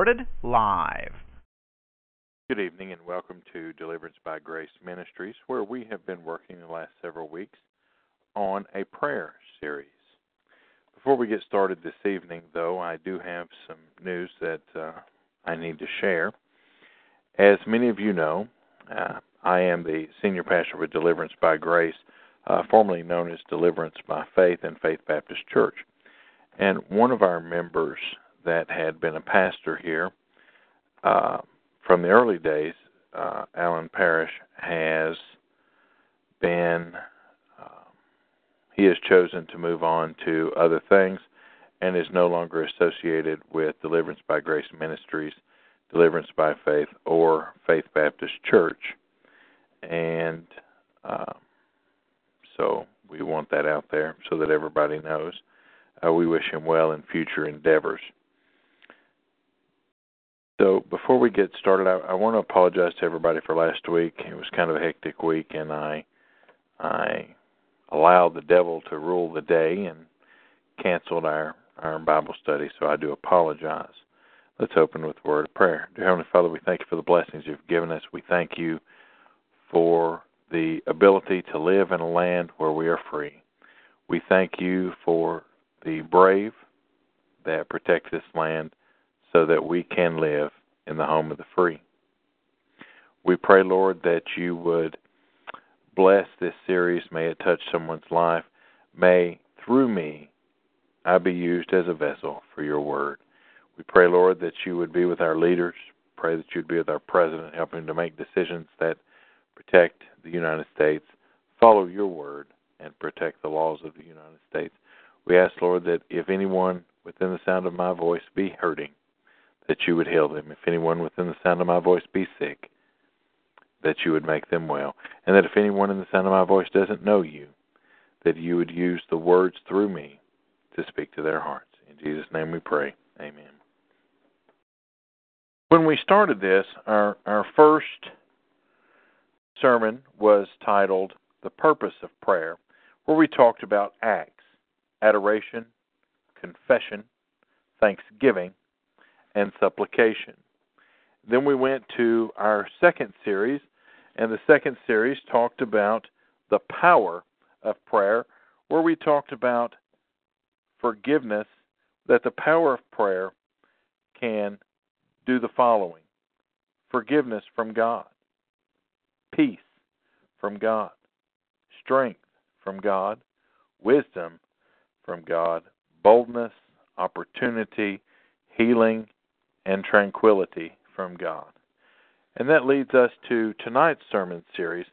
Recorded live. Good evening and welcome to Deliverance by Grace Ministries, where we have been working the last several weeks on a prayer series. Before we get started this evening, though, I do have some news that uh, I need to share. As many of you know, uh, I am the senior pastor of Deliverance by Grace, uh, formerly known as Deliverance by Faith and Faith Baptist Church. And one of our members that had been a pastor here uh, from the early days, uh, Alan Parrish has been uh, he has chosen to move on to other things and is no longer associated with Deliverance by Grace Ministries, Deliverance by Faith, or Faith Baptist Church. And uh, so we want that out there so that everybody knows. Uh, we wish him well in future endeavors. So before we get started, I, I want to apologize to everybody for last week. It was kind of a hectic week, and I I allowed the devil to rule the day and canceled our our Bible study. So I do apologize. Let's open with a word of prayer. Dear Heavenly Father, we thank you for the blessings you've given us. We thank you for the ability to live in a land where we are free. We thank you for the brave that protect this land so that we can live in the home of the free. We pray, Lord, that you would bless this series. May it touch someone's life. May, through me, I be used as a vessel for your word. We pray, Lord, that you would be with our leaders. Pray that you'd be with our president, helping to make decisions that protect the United States, follow your word, and protect the laws of the United States. We ask, Lord, that if anyone within the sound of my voice be hurting, that you would heal them. If anyone within the sound of my voice be sick, that you would make them well. And that if anyone in the sound of my voice doesn't know you, that you would use the words through me to speak to their hearts. In Jesus' name we pray. Amen. When we started this, our, our first sermon was titled The Purpose of Prayer, where we talked about acts adoration, confession, thanksgiving, and supplication. Then we went to our second series, and the second series talked about the power of prayer, where we talked about forgiveness, that the power of prayer can do the following. Forgiveness from God, peace from God, strength from God, wisdom from God, boldness, opportunity, healing, and tranquility from God. And that leads us to tonight's sermon series.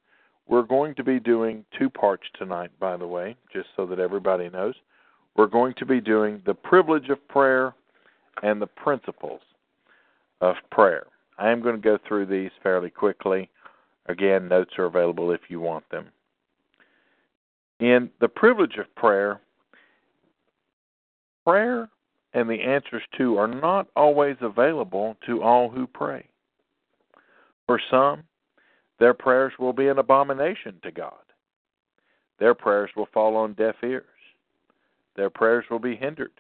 We're going to be doing two parts tonight, by the way, just so that everybody knows. We're going to be doing the privilege of prayer and the principles of prayer. I am going to go through these fairly quickly. Again, notes are available if you want them. In the privilege of prayer, prayer and the answers to are not always available to all who pray. For some, their prayers will be an abomination to God. Their prayers will fall on deaf ears. Their prayers will be hindered,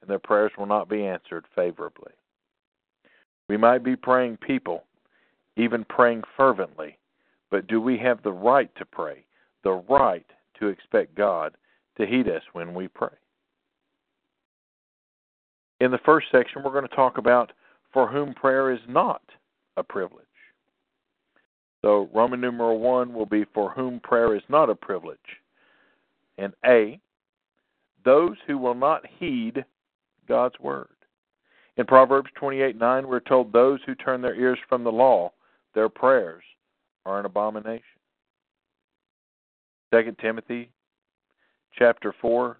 and their prayers will not be answered favorably. We might be praying people, even praying fervently, but do we have the right to pray, the right to expect God to heed us when we pray? In the first section, we're going to talk about for whom prayer is not a privilege. So, Roman numeral 1 will be for whom prayer is not a privilege. And A, those who will not heed God's word. In Proverbs 28 9, we're told those who turn their ears from the law, their prayers are an abomination. 2 Timothy chapter 4,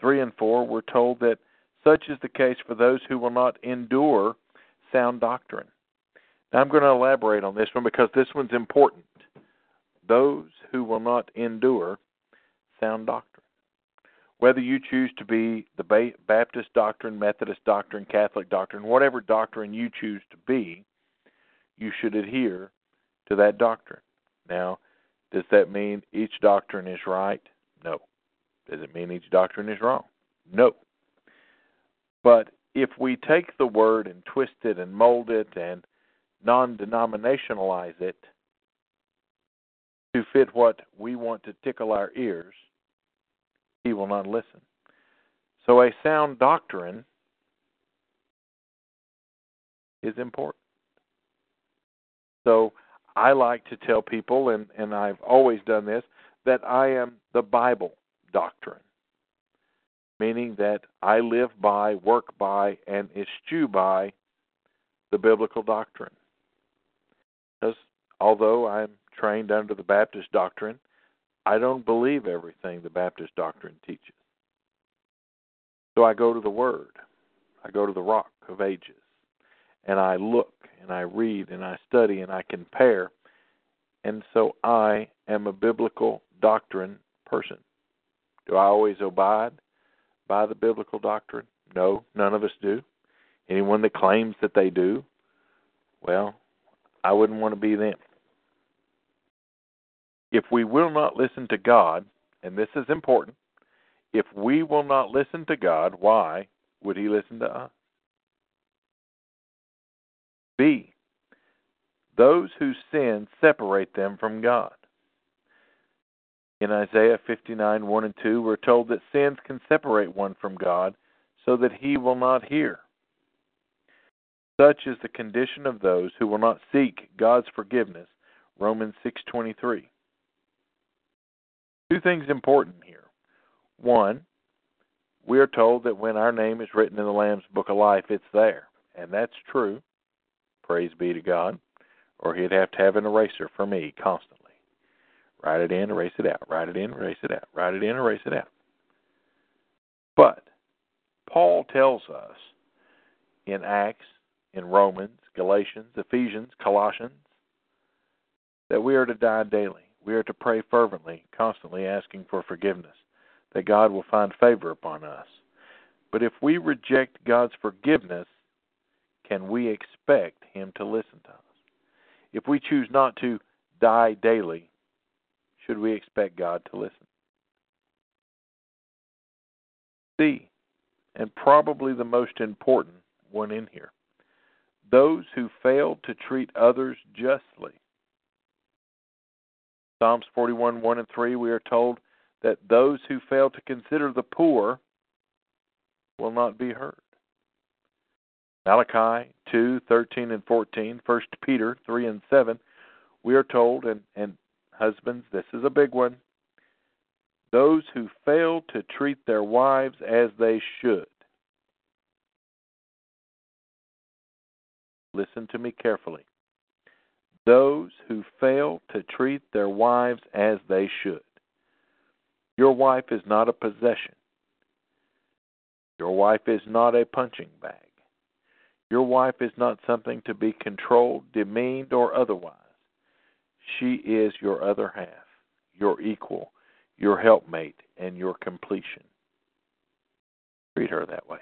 3 and 4, we're told that such is the case for those who will not endure sound doctrine. Now, I'm going to elaborate on this one because this one's important. Those who will not endure sound doctrine. Whether you choose to be the Baptist doctrine, Methodist doctrine, Catholic doctrine, whatever doctrine you choose to be, you should adhere to that doctrine. Now, does that mean each doctrine is right? No. Does it mean each doctrine is wrong? No. But if we take the word and twist it and mold it and non denominationalize it to fit what we want to tickle our ears, he will not listen. So a sound doctrine is important. So I like to tell people, and, and I've always done this, that I am the Bible doctrine, meaning that I live by, work by, and eschew by the biblical doctrine. Because although I'm trained under the Baptist doctrine, I don't believe everything the Baptist doctrine teaches. So I go to the Word, I go to the Rock of Ages, and I look and I read and I study and I compare. And so I am a biblical doctrine person. Do I always abide by the biblical doctrine? No, none of us do. Anyone that claims that they do, well, I wouldn't want to be them. If we will not listen to God, and this is important, if we will not listen to God, why would He listen to us? B. Those who sin separate them from God. In Isaiah 59 1 and 2, we're told that sins can separate one from God so that he will not hear. Such is the condition of those who will not seek God's forgiveness. Romans 6:23. Two things important here. One, we are told that when our name is written in the Lamb's book of life, it's there. And that's true. Praise be to God. Or he'd have to have an eraser for me constantly. Write it in, erase it out. Write it in, erase it out. Write it in, erase it out. But Paul tells us in Acts, in Romans, Galatians, Ephesians, Colossians, that we are to die daily. We are to pray fervently, constantly asking for forgiveness, that God will find favor upon us. But if we reject God's forgiveness, can we expect Him to listen to us? If we choose not to die daily, should we expect God to listen? C, and probably the most important one in here those who fail to treat others justly. Psalms 41 1 and 3, we are told that those who fail to consider the poor will not be heard. Malachi 2 13 and 14, 1 Peter 3 and 7, we are told, and, and husbands, this is a big one, those who fail to treat their wives as they should. Listen to me carefully. Those who fail to treat their wives as they should. Your wife is not a possession. Your wife is not a punching bag. Your wife is not something to be controlled, demeaned, or otherwise. She is your other half, your equal, your helpmate, and your completion. Treat her that way.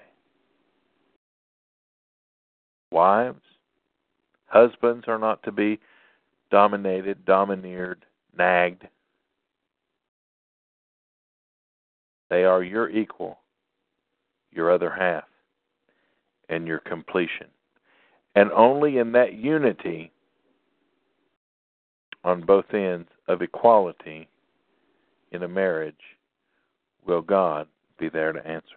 Wives, husbands are not to be dominated, domineered, nagged. They are your equal, your other half, and your completion. And only in that unity on both ends of equality in a marriage will God be there to answer.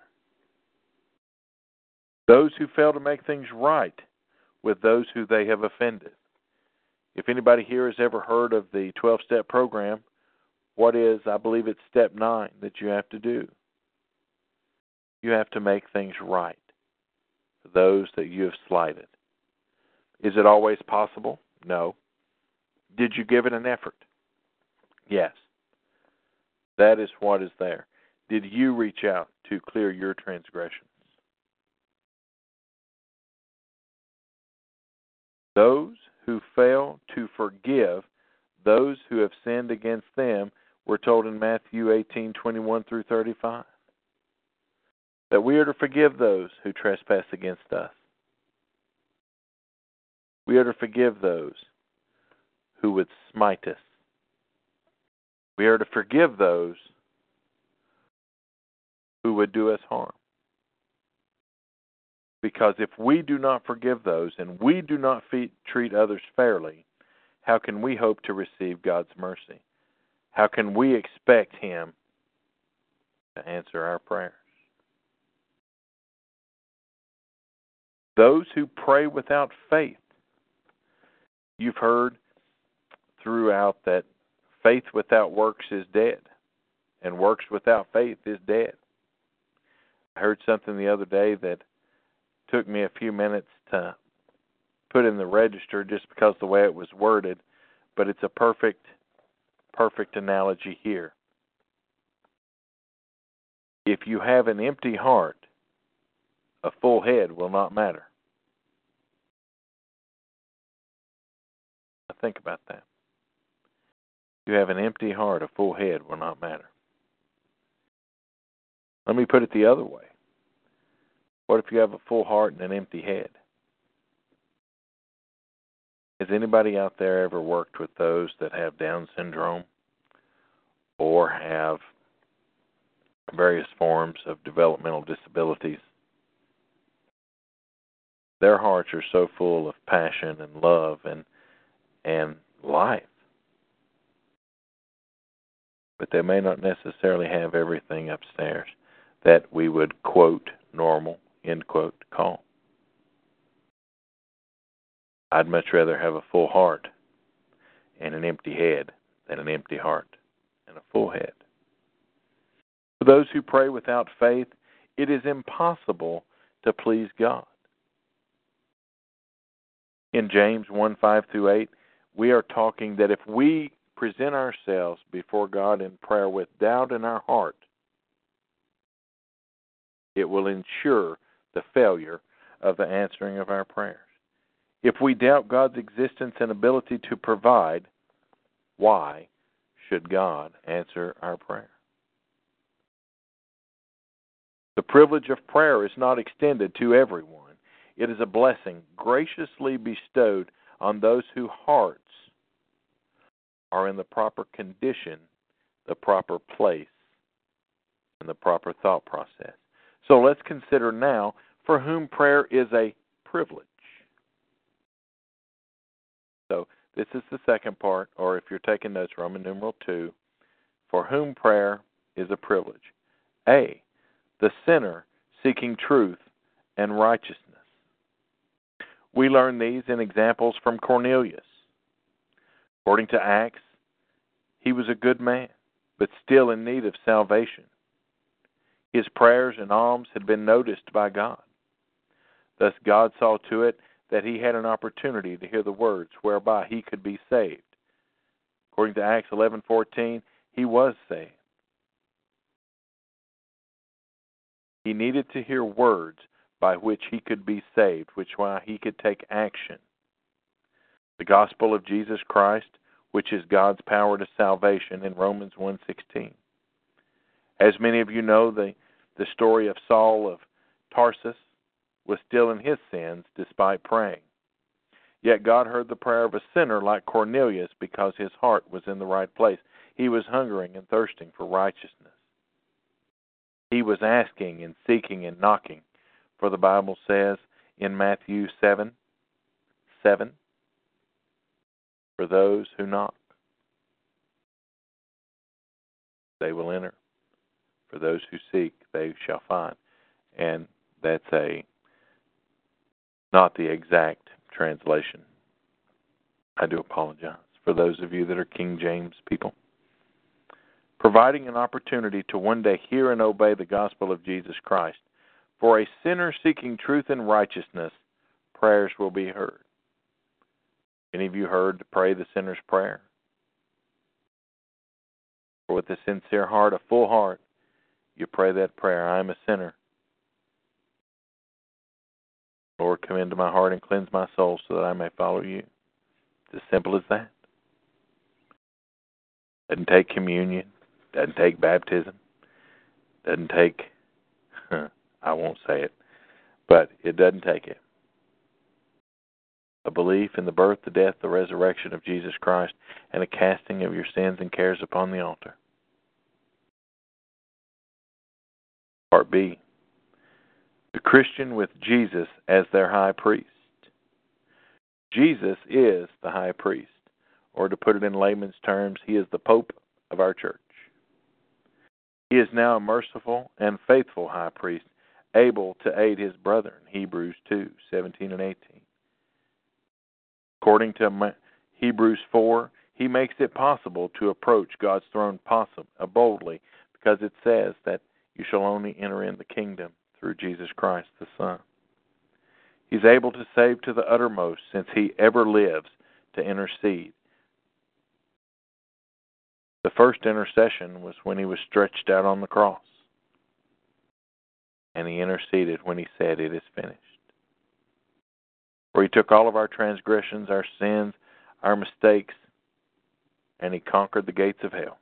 Those who fail to make things right with those who they have offended. If anybody here has ever heard of the 12 step program, what is, I believe it's step nine that you have to do? You have to make things right for those that you have slighted. Is it always possible? No. Did you give it an effort? Yes. That is what is there. did you reach out to clear your transgressions? Those who fail to forgive those who have sinned against them, we're told in Matthew 18:21 through 35, that we are to forgive those who trespass against us. We are to forgive those who would smite us. We are to forgive those who would do us harm. Because if we do not forgive those and we do not treat others fairly, how can we hope to receive God's mercy? How can we expect Him to answer our prayers? Those who pray without faith. You've heard throughout that faith without works is dead, and works without faith is dead. I heard something the other day that took me a few minutes to put in the register just because the way it was worded, but it's a perfect perfect analogy here. If you have an empty heart, a full head will not matter. Now think about that. You have an empty heart, a full head will not matter. Let me put it the other way. What if you have a full heart and an empty head? Has anybody out there ever worked with those that have Down syndrome or have various forms of developmental disabilities? Their hearts are so full of passion and love and and life. But they may not necessarily have everything upstairs that we would quote normal end quote call. I'd much rather have a full heart and an empty head than an empty heart and a full head. For those who pray without faith, it is impossible to please God. In James 1 5 through 8, we are talking that if we present ourselves before God in prayer with doubt in our heart, it will ensure the failure of the answering of our prayers. If we doubt God's existence and ability to provide, why should God answer our prayer? The privilege of prayer is not extended to everyone. It is a blessing graciously bestowed on those whose hearts are in the proper condition, the proper place, and the proper thought process. So let's consider now for whom prayer is a privilege. So this is the second part, or if you're taking notes, Roman numeral 2, for whom prayer is a privilege. A, the sinner seeking truth and righteousness. We learn these in examples from Cornelius. According to Acts, he was a good man, but still in need of salvation. His prayers and alms had been noticed by God. Thus God saw to it that he had an opportunity to hear the words whereby he could be saved. According to Acts 11:14, he was saved. He needed to hear words by which he could be saved, which why he could take action. The gospel of Jesus Christ, which is God's power to salvation in Romans 1:16. As many of you know, the the story of Saul of Tarsus was still in his sins despite praying. Yet God heard the prayer of a sinner like Cornelius because his heart was in the right place. He was hungering and thirsting for righteousness. He was asking and seeking and knocking, for the Bible says in Matthew 7 7 for those who knock, they will enter. For those who seek, they shall find. And that's a not the exact translation. I do apologize for those of you that are King James people. Providing an opportunity to one day hear and obey the gospel of Jesus Christ. For a sinner seeking truth and righteousness, prayers will be heard. Any of you heard to pray the sinner's prayer? For with a sincere heart, a full heart, You pray that prayer I am a sinner. Lord, come into my heart and cleanse my soul so that I may follow you. It's as simple as that. Doesn't take communion, doesn't take baptism, doesn't take, I won't say it, but it doesn't take it. A belief in the birth, the death, the resurrection of Jesus Christ, and a casting of your sins and cares upon the altar. Part B the Christian with Jesus as their high priest. Jesus is the high priest, or to put it in layman's terms, he is the Pope of our church. He is now a merciful and faithful high priest, able to aid his brethren. Hebrews 2 17 and 18. According to Hebrews 4, he makes it possible to approach God's throne possible, uh, boldly because it says that you shall only enter in the kingdom through Jesus Christ the Son. He's able to save to the uttermost since he ever lives to intercede. The first intercession was when he was stretched out on the cross. And he interceded when he said, It is finished. Where he took all of our transgressions, our sins, our mistakes, and he conquered the gates of hell.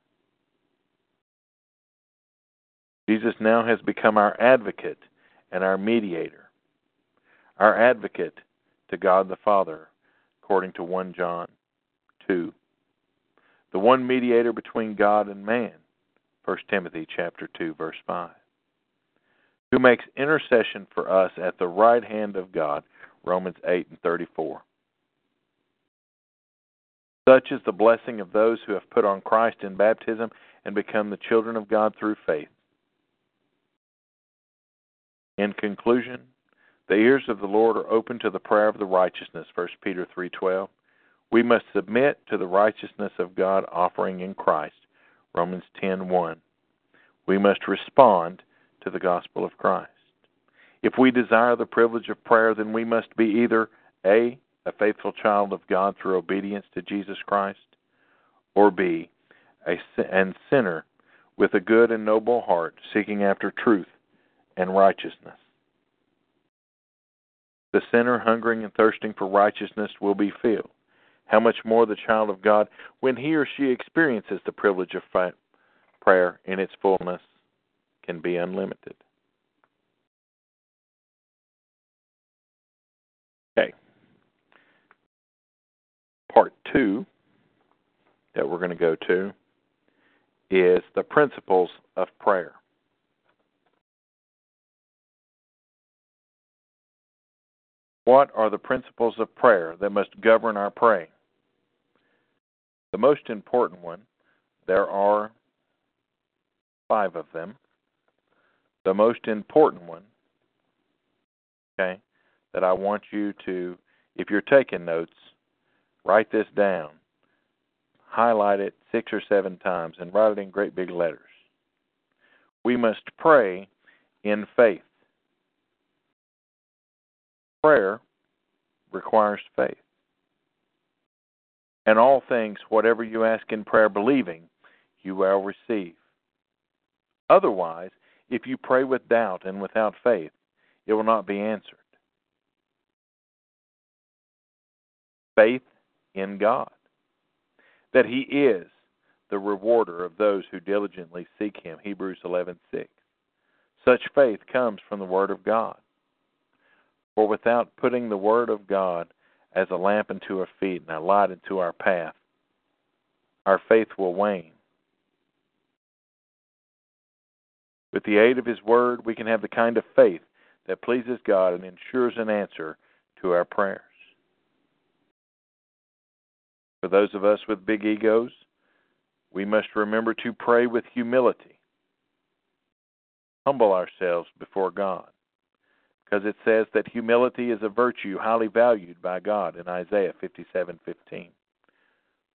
Jesus now has become our advocate and our mediator, our advocate to God the Father, according to 1 John 2. The one mediator between God and man, 1 Timothy chapter 2 verse 5. Who makes intercession for us at the right hand of God, Romans 8 and 34. Such is the blessing of those who have put on Christ in baptism and become the children of God through faith. In conclusion, the ears of the Lord are open to the prayer of the righteousness, 1 Peter 3:12. We must submit to the righteousness of God offering in Christ, Romans 10:1. We must respond to the gospel of Christ. If we desire the privilege of prayer, then we must be either A, a faithful child of God through obedience to Jesus Christ, or B, a and sinner with a good and noble heart seeking after truth and righteousness. The sinner hungering and thirsting for righteousness will be filled. How much more the child of God when he or she experiences the privilege of prayer in its fullness can be unlimited. Okay. Part two that we're going to go to is the principles of prayer. What are the principles of prayer that must govern our praying? The most important one, there are five of them. The most important one, okay, that I want you to, if you're taking notes, write this down, highlight it six or seven times, and write it in great big letters. We must pray in faith. Prayer requires faith. And all things, whatever you ask in prayer, believing, you will receive. Otherwise, if you pray with doubt and without faith, it will not be answered. Faith in God, that He is the rewarder of those who diligently seek Him. Hebrews 11:6. Such faith comes from the Word of God. For without putting the Word of God as a lamp unto our feet and a light unto our path, our faith will wane. With the aid of His Word, we can have the kind of faith that pleases God and ensures an answer to our prayers. For those of us with big egos, we must remember to pray with humility, humble ourselves before God because it says that humility is a virtue highly valued by God in Isaiah 57:15.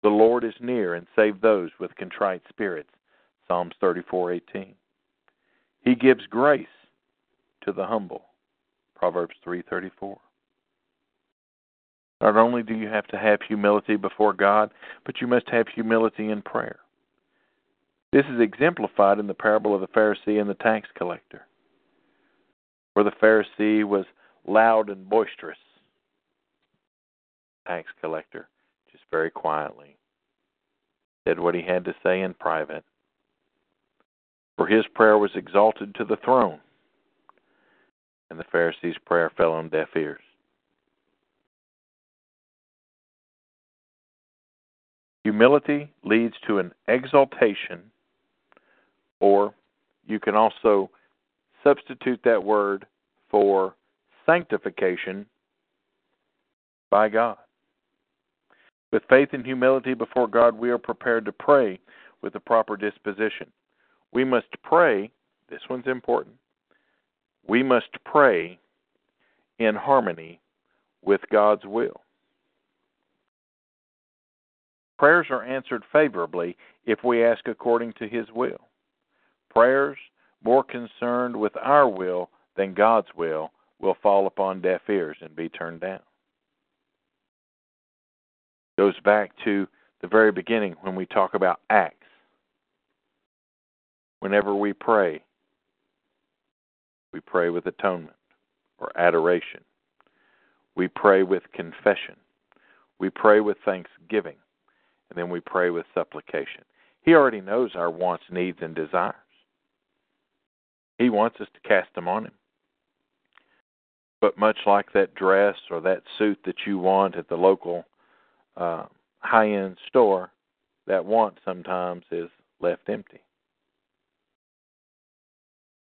The Lord is near and save those with contrite spirits. Psalms 34:18. He gives grace to the humble. Proverbs 3:34. Not only do you have to have humility before God, but you must have humility in prayer. This is exemplified in the parable of the Pharisee and the tax collector, where the Pharisee was loud and boisterous. Tax collector just very quietly said what he had to say in private. For his prayer was exalted to the throne, and the Pharisee's prayer fell on deaf ears. Humility leads to an exaltation, or you can also substitute that word for sanctification by God. With faith and humility before God, we are prepared to pray with the proper disposition. We must pray, this one's important. We must pray in harmony with God's will. Prayers are answered favorably if we ask according to His will. Prayers more concerned with our will than God's will will fall upon deaf ears and be turned down. Goes back to the very beginning when we talk about acts. Whenever we pray, we pray with atonement or adoration. We pray with confession. We pray with thanksgiving and then we pray with supplication. He already knows our wants, needs, and desires. He wants us to cast them on Him. But much like that dress or that suit that you want at the local uh, high end store, that want sometimes is left empty.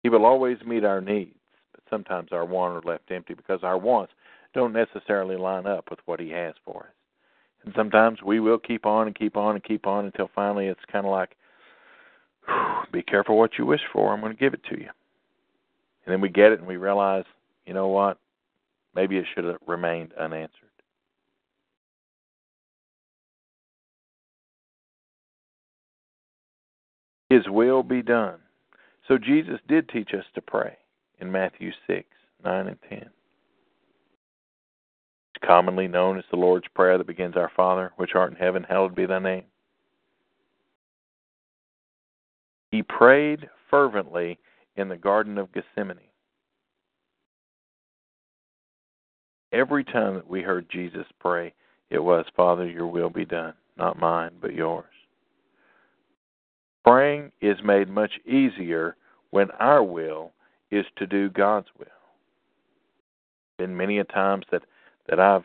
He will always meet our needs, but sometimes our wants are left empty because our wants don't necessarily line up with what He has for us. And sometimes we will keep on and keep on and keep on until finally it's kind of like, be careful what you wish for. I'm going to give it to you. And then we get it and we realize, you know what? Maybe it should have remained unanswered. His will be done. So Jesus did teach us to pray in Matthew 6, 9, and 10 commonly known as the Lord's Prayer that begins, Our Father, which art in heaven, hallowed be thy name. He prayed fervently in the Garden of Gethsemane. Every time that we heard Jesus pray, it was, Father, your will be done, not mine, but yours. Praying is made much easier when our will is to do God's will. Been many a times that that I've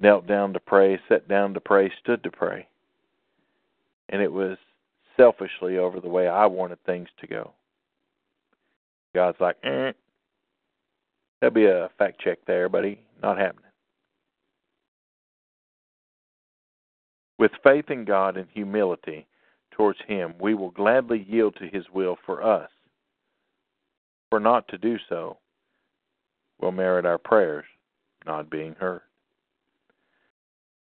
knelt down to pray, sat down to pray, stood to pray. And it was selfishly over the way I wanted things to go. God's like, eh. There'll be a fact check there, buddy. Not happening. With faith in God and humility towards Him, we will gladly yield to His will for us. For not to do so will merit our prayers not being heard.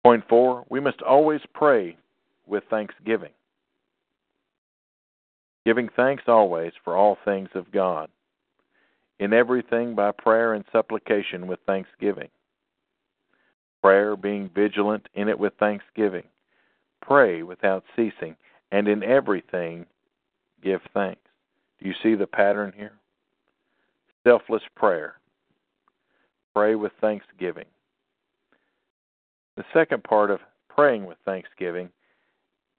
Point four, we must always pray with thanksgiving. Giving thanks always for all things of God. In everything by prayer and supplication with thanksgiving. Prayer being vigilant in it with thanksgiving. Pray without ceasing, and in everything give thanks. Do you see the pattern here? Selfless prayer pray with thanksgiving. The second part of praying with thanksgiving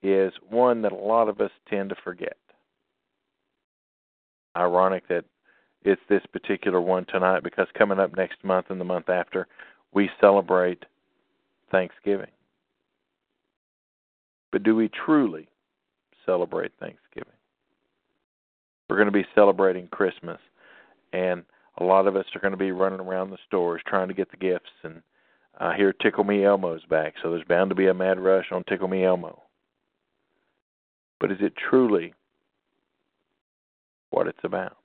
is one that a lot of us tend to forget. Ironic that it's this particular one tonight because coming up next month and the month after, we celebrate Thanksgiving. But do we truly celebrate Thanksgiving? We're going to be celebrating Christmas, and a lot of us are going to be running around the stores trying to get the gifts and I hear Tickle Me Elmo's back, so there's bound to be a mad rush on Tickle Me Elmo. But is it truly what it's about?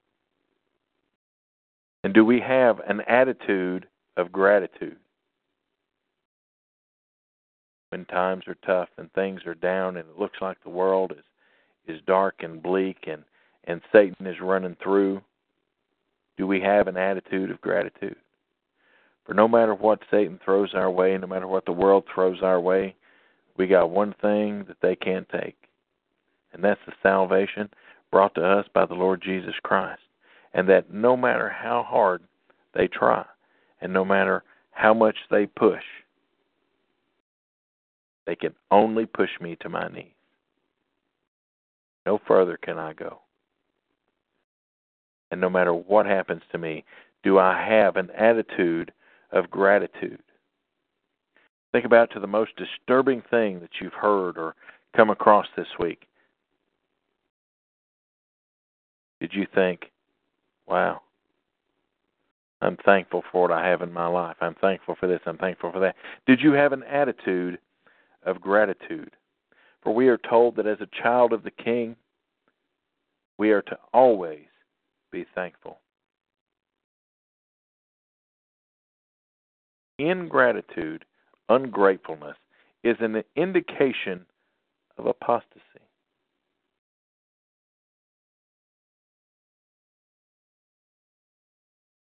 And do we have an attitude of gratitude? When times are tough and things are down and it looks like the world is is dark and bleak and and Satan is running through do we have an attitude of gratitude? For no matter what Satan throws our way, no matter what the world throws our way, we got one thing that they can't take, and that's the salvation brought to us by the Lord Jesus Christ. And that no matter how hard they try, and no matter how much they push, they can only push me to my knees. No further can I go. And no matter what happens to me, do I have an attitude of gratitude? Think about to the most disturbing thing that you've heard or come across this week. Did you think, wow, I'm thankful for what I have in my life. I'm thankful for this. I'm thankful for that. Did you have an attitude of gratitude? For we are told that as a child of the King, we are to always be thankful. Ingratitude, ungratefulness, is an indication of apostasy.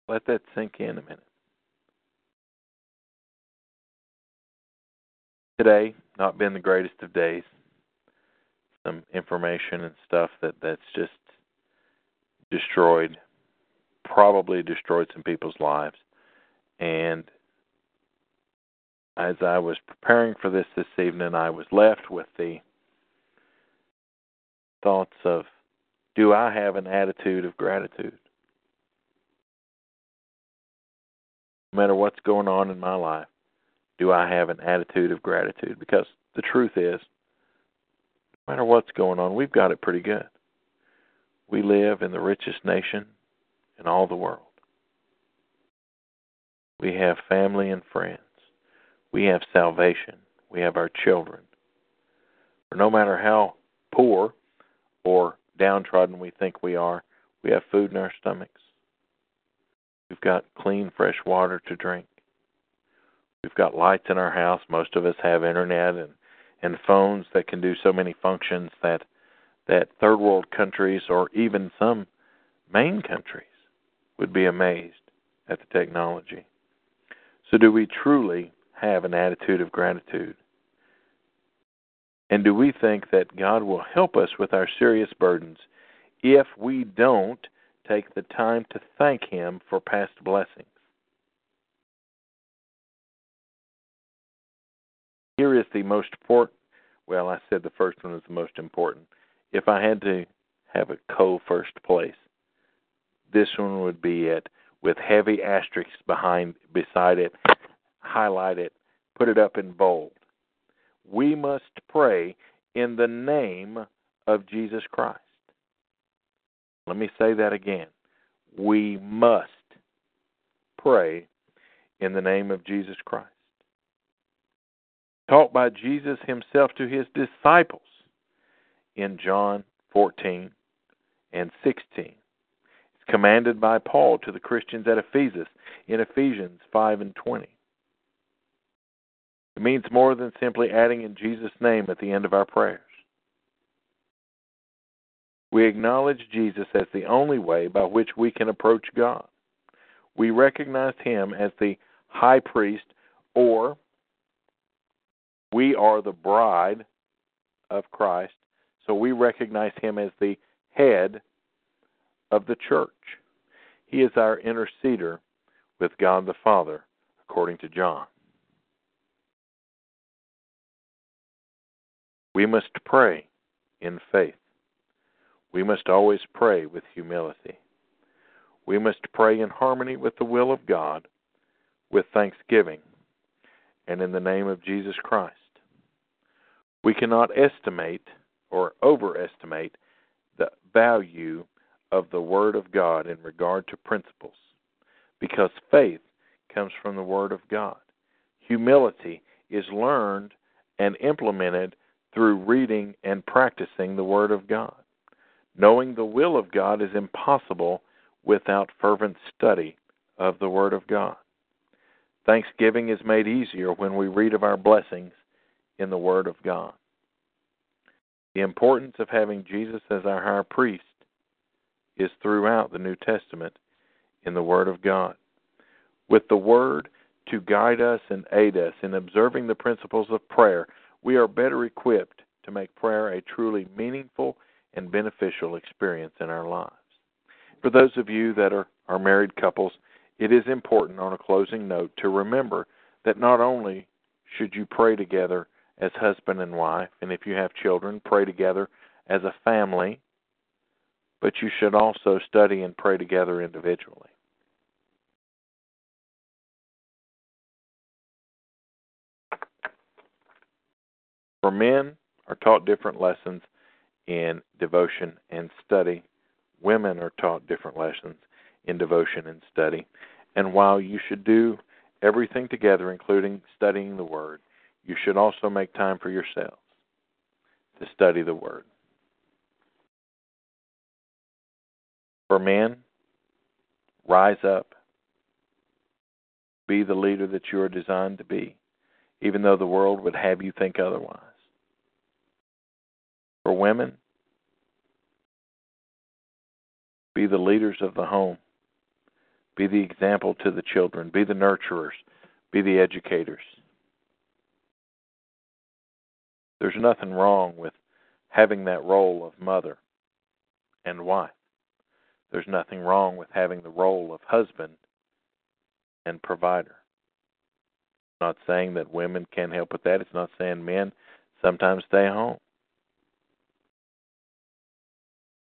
Let that sink in a minute. Today, not been the greatest of days. Some information and stuff that that's just destroyed, probably destroyed some people's lives. And as I was preparing for this this evening, I was left with the thoughts of do I have an attitude of gratitude? no matter what's going on in my life, do I have an attitude of gratitude? Because the truth is, no matter what's going on, we've got it pretty good. We live in the richest nation in all the world. We have family and friends. We have salvation. We have our children. For no matter how poor or downtrodden we think we are, we have food in our stomachs. We've got clean, fresh water to drink. We've got lights in our house. Most of us have internet and and phones that can do so many functions that that third world countries or even some main countries would be amazed at the technology. So do we truly have an attitude of gratitude? And do we think that God will help us with our serious burdens if we don't take the time to thank Him for past blessings. Here is the most important. Well, I said the first one is the most important. If I had to have a co first place, this one would be it with heavy asterisks behind beside it, highlight it, put it up in bold. We must pray in the name of Jesus Christ. Let me say that again. We must pray in the name of Jesus Christ. Taught by Jesus himself to his disciples in John 14 and 16. It's commanded by Paul to the Christians at Ephesus in Ephesians 5 and 20. It means more than simply adding in Jesus' name at the end of our prayers. We acknowledge Jesus as the only way by which we can approach God. We recognize him as the high priest, or we are the bride of Christ, so we recognize him as the head of the church. He is our interceder with God the Father, according to John. We must pray in faith. We must always pray with humility. We must pray in harmony with the will of God, with thanksgiving, and in the name of Jesus Christ. We cannot estimate or overestimate the value of the Word of God in regard to principles, because faith comes from the Word of God. Humility is learned and implemented through reading and practicing the Word of God. Knowing the will of God is impossible without fervent study of the Word of God. Thanksgiving is made easier when we read of our blessings in the Word of God. The importance of having Jesus as our high priest is throughout the New Testament in the Word of God. With the Word to guide us and aid us in observing the principles of prayer, we are better equipped to make prayer a truly meaningful and beneficial experience in our lives. For those of you that are, are married couples, it is important on a closing note to remember that not only should you pray together as husband and wife, and if you have children, pray together as a family, but you should also study and pray together individually. For men are taught different lessons in devotion and study. Women are taught different lessons in devotion and study. And while you should do everything together, including studying the Word, you should also make time for yourselves to study the Word. For men, rise up. Be the leader that you are designed to be, even though the world would have you think otherwise. For women, be the leaders of the home. Be the example to the children. Be the nurturers. Be the educators. There's nothing wrong with having that role of mother and wife. There's nothing wrong with having the role of husband and provider. I'm not saying that women can't help with that. It's not saying men sometimes stay home.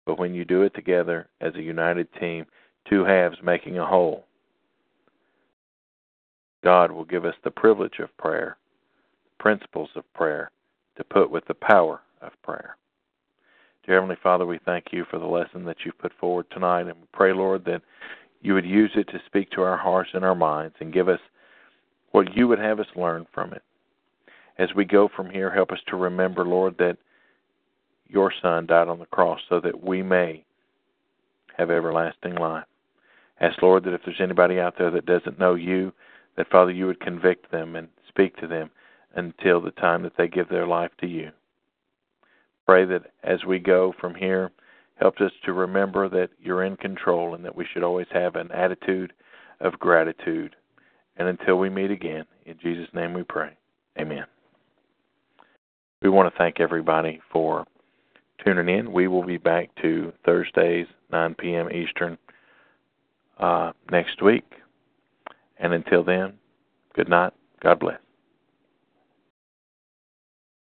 But when you do it together as a united team, two halves making a whole, God will give us the privilege of prayer, principles of prayer, to put with the power of prayer. Dear Heavenly Father, we thank you for the lesson that you've put forward tonight, and we pray, Lord, that you would use it to speak to our hearts and our minds and give us what you would have us learn from it. As we go from here, help us to remember, Lord, that your Son died on the cross so that we may have everlasting life. Ask, Lord, that if there's anybody out there that doesn't know you, that, Father, you would convict them and speak to them until the time that they give their life to you pray that as we go from here, helps us to remember that you're in control and that we should always have an attitude of gratitude. And until we meet again, in Jesus' name we pray. Amen. We want to thank everybody for tuning in. We will be back to Thursdays, 9 p.m. Eastern, uh, next week. And until then, good night. God bless.